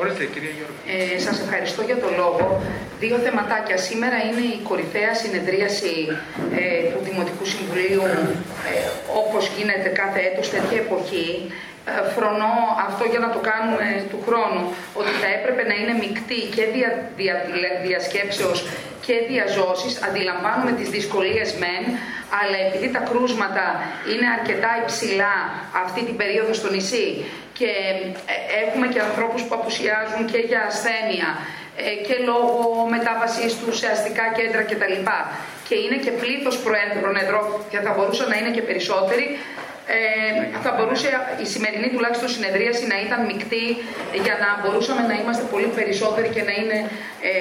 Ορίστε, κυρία Γιώργο. Ε, σας ευχαριστώ για το λόγο. Δύο θεματάκια. Σήμερα είναι η κορυφαία συνεδρίαση ε, του Δημοτικού Συμβουλίου, ε, όπως γίνεται κάθε έτος τέτοια εποχή. Ε, φρονώ αυτό για να το κάνουμε του χρόνου, ότι θα έπρεπε να είναι μεικτή και δια, δια, διασκέψεως και διαζώσεις. Αντιλαμβάνουμε τις δυσκολίες μεν, αλλά επειδή τα κρούσματα είναι αρκετά υψηλά αυτή την περίοδο στο νησί και ε, έχουμε και ανθρώπους που απουσιάζουν και για ασθένεια ε, και λόγω μετάβασής τους σε αστικά κέντρα κτλ. Και είναι και πλήθος προέντρων εδώ και θα μπορούσαν να είναι και περισσότεροι ε, θα μπορούσε η σημερινή τουλάχιστον συνεδρίαση να ήταν μεικτή για να μπορούσαμε να είμαστε πολύ περισσότεροι και να είναι ε,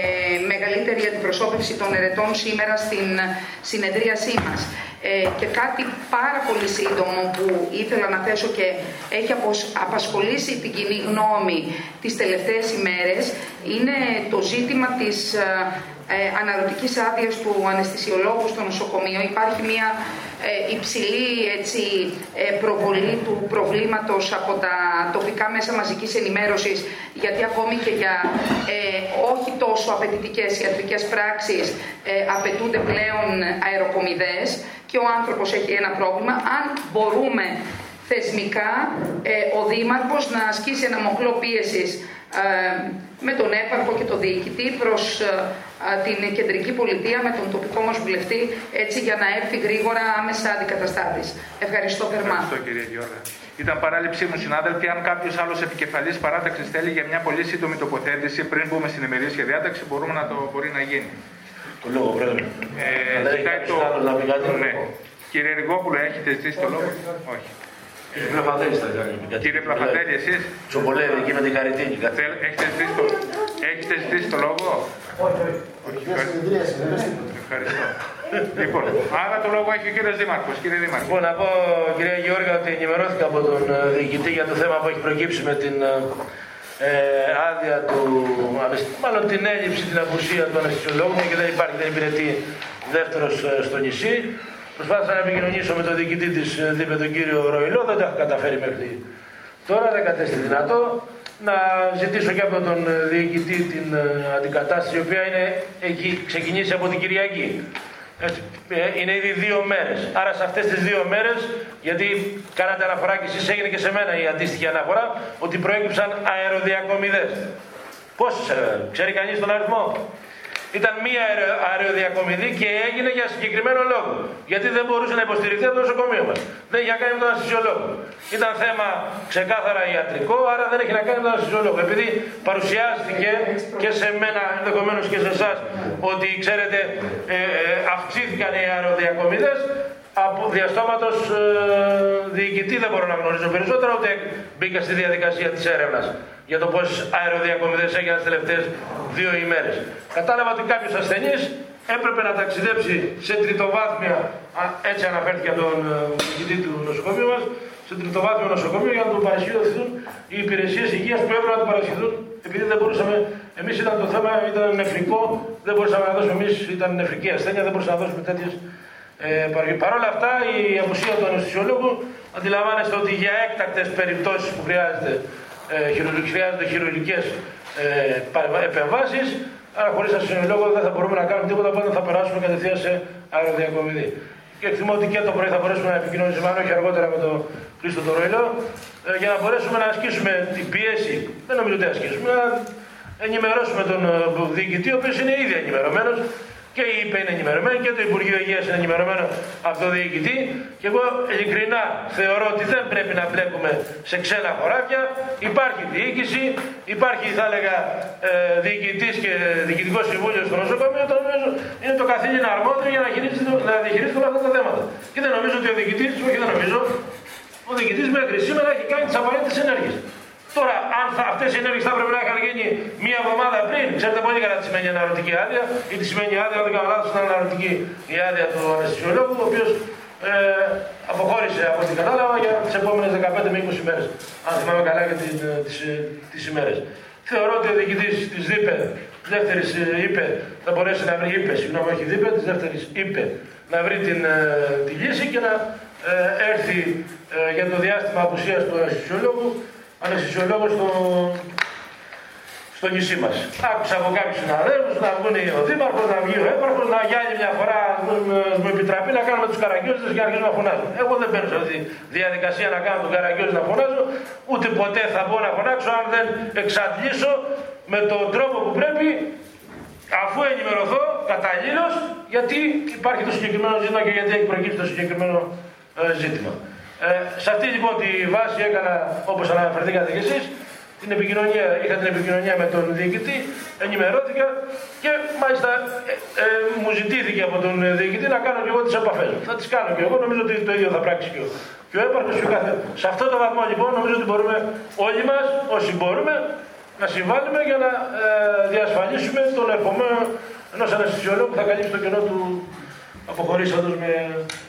μεγαλύτερη η αντιπροσώπευση των ερετών σήμερα στην συνεδρίασή μας. Ε, και κάτι πάρα πολύ σύντομο που ήθελα να θέσω και έχει απασχολήσει την κοινή γνώμη τις τελευταίες ημέρες είναι το ζήτημα της ε, αναρωτικής άδειας του αναισθησιολόγου στο νοσοκομείο. Υπάρχει μια ε, υψηλή έτσι, ε, προβολή του προβλήματος από τα τοπικά μέσα μαζικής ενημέρωσης γιατί ακόμη και για ε, όχι τόσο απαιτητικές ιατρικές πράξεις απαιτούνται πλέον αεροκομιδές και ο άνθρωπος έχει ένα πρόβλημα. Αν μπορούμε θεσμικά ο Δήμαρχος να ασκήσει ένα μοχλό πίεσης με τον έπαρχο και τον διοικητή προς την κεντρική πολιτεία με τον τοπικό μας βουλευτή έτσι για να έρθει γρήγορα άμεσα αντικαταστάτης. Ευχαριστώ θερμά. Ευχαριστώ κύριε Γιώργα. Ήταν παράληψή μου, συνάδελφοι. Αν κάποιος άλλος επικεφαλής παράταξης θέλει για μια πολύ σύντομη τοποθέτηση πριν μπούμε στην ημερήσια διάταξη, μπορούμε να το μπορεί να γίνει. Το λόγο, πρόεδρε. Ε, ζητάει το... Ναι. Κύριε Ριγόπουλο, έχετε ζητήσει το λόγο; Όχι. Κύριε Πλαφαδέλη θα κάνει. Κύριε Πλαφαδέλη, εσείς; Τσομπολεύει εκεί με την καριτίνη. Έχετε ζητήσει το, έχετε ζητήσει το λόγο; Όχι, όχι. Ευχαριστώ. λοιπόν, άρα το λόγο έχει ο κύριος Δήμαρχος. Κύριε Δήμαρχο. Λοιπόν, να πω, κυρία Γιώργα, ότι ενημερώθηκα από τον ε, διοικητή για το θέμα που έχει προκύψει με την ε, ε άδεια του, μάλλον την έλλειψη, την απουσία του αναισθησιολόγου και δεν υπάρχει, δεν υπηρετεί δεύτερος ε, στο νησί. Προσπάθησα να επικοινωνήσω με τον διοικητή της ΔΥΠΕ, τον κύριο Ροϊλό, δεν τα έχω καταφέρει μέχρι τώρα, δεν κατέστη δυνατό. Να ζητήσω και από τον διοικητή την αντικατάσταση, η οποία είναι, έχει ξεκινήσει από την Κυριακή. Ε, είναι ήδη δύο μέρες. Άρα σε αυτές τις δύο μέρες, γιατί κάνατε αναφορά και εσείς έγινε και σε μένα η αντίστοιχη αναφορά, ότι προέκυψαν αεροδιακομιδές. Πόσες, ε, ξέρει κανείς τον αριθμό; Ήταν μία αεροδιακομιδή και έγινε για συγκεκριμένο λόγο. Γιατί δεν μπορούσε να υποστηριχθεί από το νοσοκομείο μας. Δεν είχε να κάνει με τον ασυσιολόγο. Ήταν θέμα ξεκάθαρα ιατρικό, άρα δεν έχει να κάνει με τον ασυσιολόγο. Επειδή παρουσιάστηκε και σε μένα, ενδεχομένως και σε εσάς, ότι ξέρετε, ε, ε, αυξήθηκαν οι αεροδιακομιδές, από διαστόματος ε, διοικητή δεν μπορώ να γνωρίζω περισσότερο, ούτε μπήκα στη διαδικασία της έρευνας για το πόσε αεροδιακομιδέ έγιναν τις τελευταίες δύο ημέρες. Κατάλαβα ότι κάποιος ασθενής έπρεπε να ταξιδέψει σε τριτοβάθμια, έτσι αναφέρθηκε από τον ε, διοικητή του νοσοκομείου μας, σε τριτοβάθμιο νοσοκομείο για να του παρασχεθούν οι υπηρεσίες υγείας που έπρεπε να του παρασχεθούν, επειδή δεν μπορούσαμε, εμείς ήταν το θέμα, ήταν νεφρικό, δεν μπορούσαμε να δώσουμε εμείς, ήταν νεφρική ασθένεια, δεν μπορούσαμε να δώσουμε τέτοιες ε, Παρ' όλα αυτά η απουσία του αναισθησιολόγου αντιλαμβάνεστε ότι για έκτακτες περιπτώσεις που χρειάζεται, ε, χρειάζονται χειρουργικές ε, επεμβάσεις άρα χωρίς αναισθησιολόγο δεν θα μπορούμε να κάνουμε τίποτα οπότε θα περάσουμε κατευθείαν σε αεροδιακομιδή. Και εκτιμώ ότι και το πρωί θα μπορέσουμε να επικοινωνήσουμε, αν όχι αργότερα με τον Χρήστο το Ροϊλό, ε, για να μπορέσουμε να ασκήσουμε την πίεση. Δεν νομίζω ότι ασκήσουμε, να ενημερώσουμε τον ε, διοικητή, ο οποίος είναι ήδη ενημερωμένος και η ΥΠΕ είναι ενημερωμένη και το Υπουργείο Υγείας είναι ενημερωμένο από τον διοικητή. Και εγώ ειλικρινά θεωρώ ότι δεν πρέπει να μπλέκουμε σε ξένα χωράφια. Υπάρχει διοίκηση, υπάρχει θα έλεγα ε, διοικητής και διοικητικός συμβούλιος στο νοσοκομείο. Το νομίζω είναι το καθήλυνα αρμόδιο για να, να διαχειρίζεται όλα αυτά τα θέματα. Και δεν νομίζω ότι ο διοικητή, όχι δεν νομίζω, ο διοικητής μέχρι σήμερα έχει κάνει τις απαραίτητες ενέργειες. Τώρα, αν αυτές οι ενέργειες θα έπρεπε να είχαν γίνει μία εβδομάδα πριν, ξέρετε πολύ καλά τι σημαίνει αναρωτική άδεια, ή τι σημαίνει άδεια, αν δεν κάνω λάθος, ήταν αναρωτική η άδεια του αναισθησιολόγου, ο οποίος ε, αποχώρησε από ό,τι κατάλαβα για τις επόμενες 15 με 20 ημέρε. Αν θυμάμαι καλά για τις ημέρες. Θεωρώ ότι ο διοικητής της ΔΥΠΕ, τη δεύτερη είπε, θα μπορέσει να βρει, είπε, συγγνώμη, όχι ΔΥΠΕ, της δεύτερης είπε, να βρει την, ε, τη λύση και να ε, έρθει ε, για το διάστημα απουσίας του αναισθησιολόγου αναισθησιολόγος στο, στο νησί μας. Άκουσα από κάποιους συναδέλφους να βγουν ο Δήμαρχος, να βγει ο Έπαρχος, να γιάνει μια φορά, μου επιτραπεί να κάνουμε τους καραγκιόζε και να αρχίσουμε να φωνάζουν. Εγώ δεν μπαίνω σε αυτή τη διαδικασία να κάνω τους καραγκιόζε να φωνάζω, ούτε ποτέ θα μπορώ να φωνάξω αν δεν εξαντλήσω με τον τρόπο που πρέπει αφού ενημερωθώ καταλήλως γιατί υπάρχει το συγκεκριμένο ζήτημα και γιατί έχει προκύψει το συγκεκριμένο ε, ζήτημα. Ε, σε αυτή λοιπόν τη βάση έκανα, όπως αναφερθήκατε κι εσείς, την επικοινωνία, είχα την επικοινωνία με τον διοικητή, ενημερώθηκα και μάλιστα ε, ε, μου ζητήθηκε από τον διοικητή να κάνω και εγώ τις επαφές Θα τις κάνω και εγώ, νομίζω ότι το ίδιο θα πράξει και ο, και ο έπαρχος και ο κάθε. Σε αυτό το βαθμό λοιπόν νομίζω ότι μπορούμε όλοι μας, όσοι μπορούμε, να συμβάλλουμε για να ε, διασφαλίσουμε τον ερχομένο ενός αναισθησιολόγου που θα καλύψει το κενό του αποχωρήσαντος με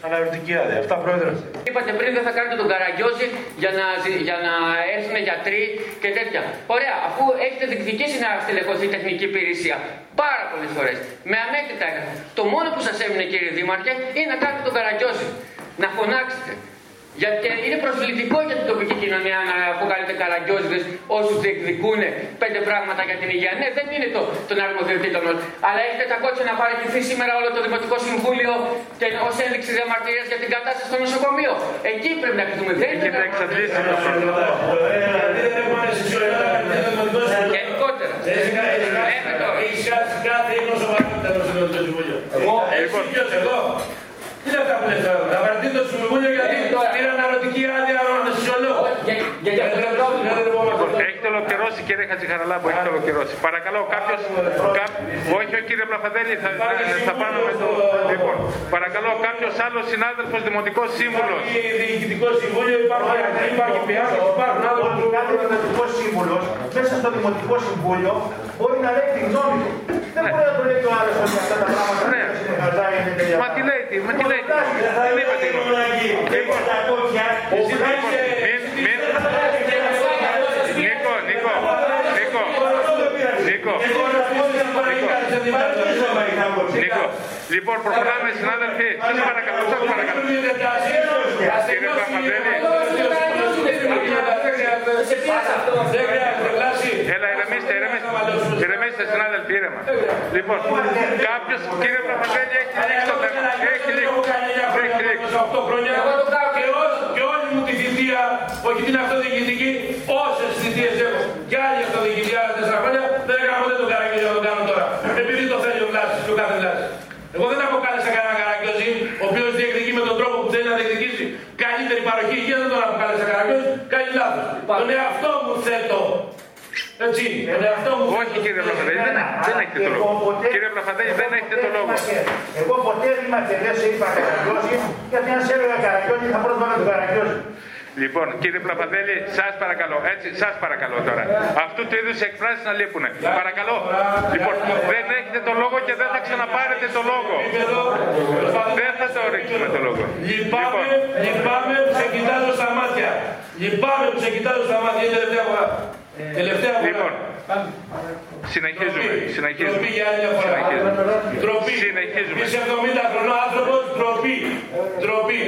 αναλυτική άδεια. Αυτά, Πρόεδρε. Είπατε πριν δεν θα κάνετε τον καραγκιόζη για να, για να έρθουν γιατροί και τέτοια. Ωραία, αφού έχετε διεκδικήσει να στελεχωθεί τεχνική υπηρεσία πάρα πολλές φορές με αμέτρητα έγγραφα. Το μόνο που σας έμεινε, κύριε Δήμαρχε, είναι να κάνετε τον καραγκιόζη. Να φωνάξετε. Γιατί είναι προσβλητικό για την τοπική κοινωνία να αποκαλείτε καραγκιόζιδες όσους διεκδικούν πέντε πράγματα για την υγεία. Ναι, δεν είναι το, των αρμοδιοτήτων όλων. Αλλά έχετε τα κότσια να παραιτηθεί σήμερα όλο το Δημοτικό Συμβούλιο και ως ένδειξη διαμαρτυρίας για την κατάσταση στο νοσοκομείο. Εκεί πρέπει να κοιτούμε. Δεν είναι να εξαντλήσει το πρόβλημα. Γενικότερα. Λέμε τώρα. Έχει κάθε νοσοκομείο στο Δημοτικό Συμβούλιο. Εγώ, τι είναι αυτά που λες τώρα, να παρατηρείτε το Συμβούλιο γιατί πήρα αναρωτική άδεια αναρωτησιολόγο. Γιατί αυτό το πρόβλημα. Έχετε ολοκληρώσει κύριε Χατζηχαραλάμπου, έχετε ολοκληρώσει. Παρακαλώ κάποιος, όχι ο κύριε Πλαφαδέλη, θα, θα πάμε με το... Λοιπόν, παρακαλώ κάποιος άλλος συνάδελφος δημοτικός σύμβουλος. Υπάρχει διοικητικό συμβούλιο, υπάρχει υπάρχει πιάσος, υπάρχουν άνθρωποι. Κάθε δημοτικός σύμβουλος μέσα στο δημοτικό συμβούλιο μπορεί να λέει τη γνώμη του. Λοιπόν, προχωράμε συνάδελφοι. Σας παρακαλώ, σας παρακαλώ. Κύριε Παπαδέλη, έλα, ηρεμήστε, ηρεμήστε. Ηρεμήστε, συνάδελφοι, ήρεμα. Λοιπόν, κάποιος, κύριε Παπαδέλη, έχει λήξει το θέμα. Έχει λήξει. Έχει λήξει. Και όλη μου τη θητεία, όχι την αυτοδιοικητική, όσες θητείες έχω. Και άλλη αυτοδιοικητική άλλα τέσσερα χρόνια, δεν έκανα ποτέ τον καραγκιόζη να τον κάνω τώρα. Επειδή το θέλει ο Βλάσης και ο κάθε Βλάσης. Εγώ δεν αποκάλεσα κανένα καραγκιόζη, ο οποίος διεκδικεί με τον τρόπο που θέλει να διεκδικήσει καλύτερη παροχή υγείας, δεν τον αποκάλεσα καραγκιόζη, κάνει λάθος. Τον εαυτό μου θέτω. Έτσι, τον εαυτό μου Όχι κύριε Πλαφαδέλη, δεν, δεν έχετε το λόγο. Κύριε Πλαφαδέλη, δεν έχετε το λόγο. Εγώ ποτέ δεν είμαι ατελές ή είπα καραγκιόζη, γιατί αν σε έλεγα καραγκιόζη θα πρόσβανα τον καραγκιόζη. Λοιπόν, κύριε Πλαφαδέλη, σας παρακαλώ, έτσι, σας παρακαλώ τώρα. Αυτού του είδους εκφράσεις να λείπουν. Παρακαλώ. Λοιπόν, δεν έχετε το λόγο και δεν θα ξαναπάρετε το λόγο. Δεν θα το ρίξουμε το λόγο. Λυπάμαι, λυπάμαι που σε κοιτάζω στα μάτια. Λυπάμαι που σε κοιτάζω στα μάτια. Είναι τελευταία φορά. Τελευταία φορά. Λοιπόν, συνεχίζουμε. Τροπή Συνεχίζουμε. για άλλη μια φορά. Συνεχίζουμε. Τροπή. Συνεχίζουμε. Είσαι 70 χρονών άνθρωπος, τροπή. Τροπή.